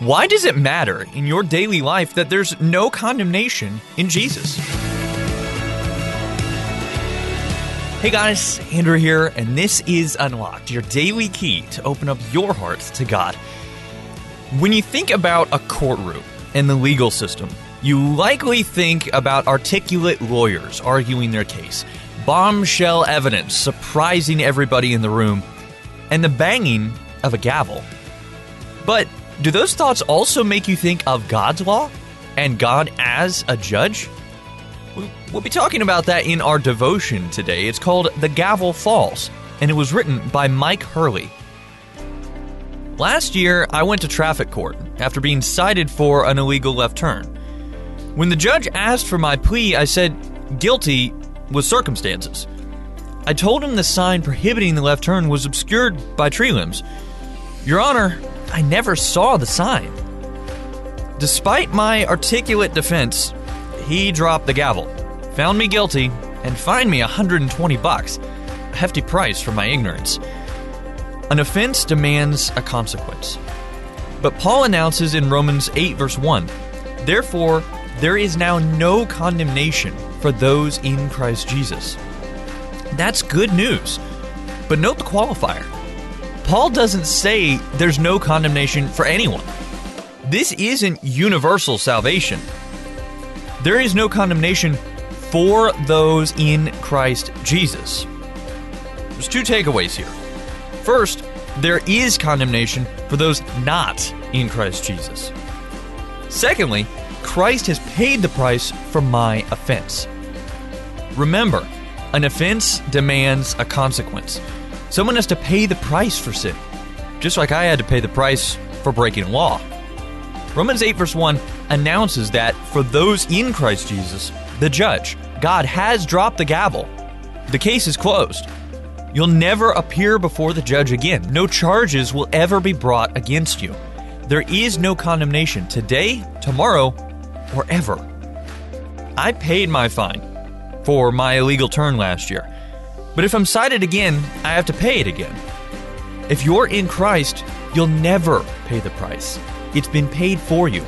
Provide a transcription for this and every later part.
Why does it matter in your daily life that there's no condemnation in Jesus? Hey guys, Andrew here, and this is Unlocked, your daily key to open up your heart to God. When you think about a courtroom and the legal system, you likely think about articulate lawyers arguing their case, bombshell evidence surprising everybody in the room, and the banging of a gavel. But do those thoughts also make you think of God's law and God as a judge? We'll be talking about that in our devotion today. It's called The Gavel Falls, and it was written by Mike Hurley. Last year, I went to traffic court after being cited for an illegal left turn. When the judge asked for my plea, I said guilty with circumstances. I told him the sign prohibiting the left turn was obscured by tree limbs. Your Honor, I never saw the sign. Despite my articulate defense, he dropped the gavel, found me guilty, and fined me 120 bucks, a hefty price for my ignorance. An offense demands a consequence. But Paul announces in Romans 8, verse 1 Therefore, there is now no condemnation for those in Christ Jesus. That's good news. But note the qualifier Paul doesn't say there's no condemnation for anyone. This isn't universal salvation. There is no condemnation for those in Christ Jesus. There's two takeaways here. First, there is condemnation for those not in Christ Jesus. Secondly, Christ has paid the price for my offense. Remember, an offense demands a consequence. Someone has to pay the price for sin, just like I had to pay the price for breaking law. Romans 8, verse 1 announces that for those in Christ Jesus, the judge, God has dropped the gavel. The case is closed. You'll never appear before the judge again. No charges will ever be brought against you. There is no condemnation today, tomorrow, or ever. I paid my fine for my illegal turn last year. But if I'm cited again, I have to pay it again. If you're in Christ, you'll never pay the price. It's been paid for you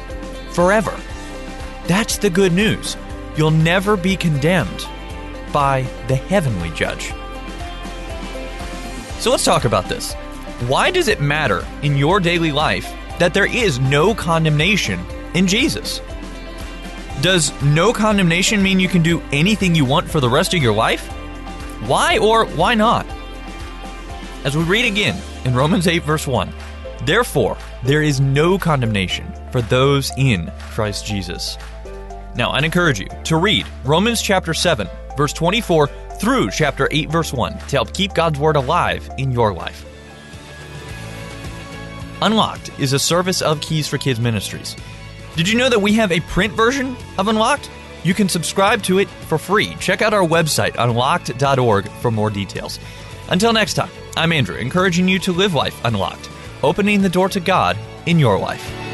forever. That's the good news. You'll never be condemned by the heavenly judge. So let's talk about this. Why does it matter in your daily life that there is no condemnation in Jesus? Does no condemnation mean you can do anything you want for the rest of your life? Why or why not? As we read again in Romans 8, verse 1 Therefore, there is no condemnation for those in Christ Jesus. Now, I'd encourage you to read Romans chapter 7, verse 24 through chapter 8, verse 1 to help keep God's Word alive in your life. Unlocked is a service of Keys for Kids Ministries. Did you know that we have a print version of Unlocked? You can subscribe to it for free. Check out our website, unlocked.org, for more details. Until next time, I'm Andrew, encouraging you to live life unlocked, opening the door to God in your life.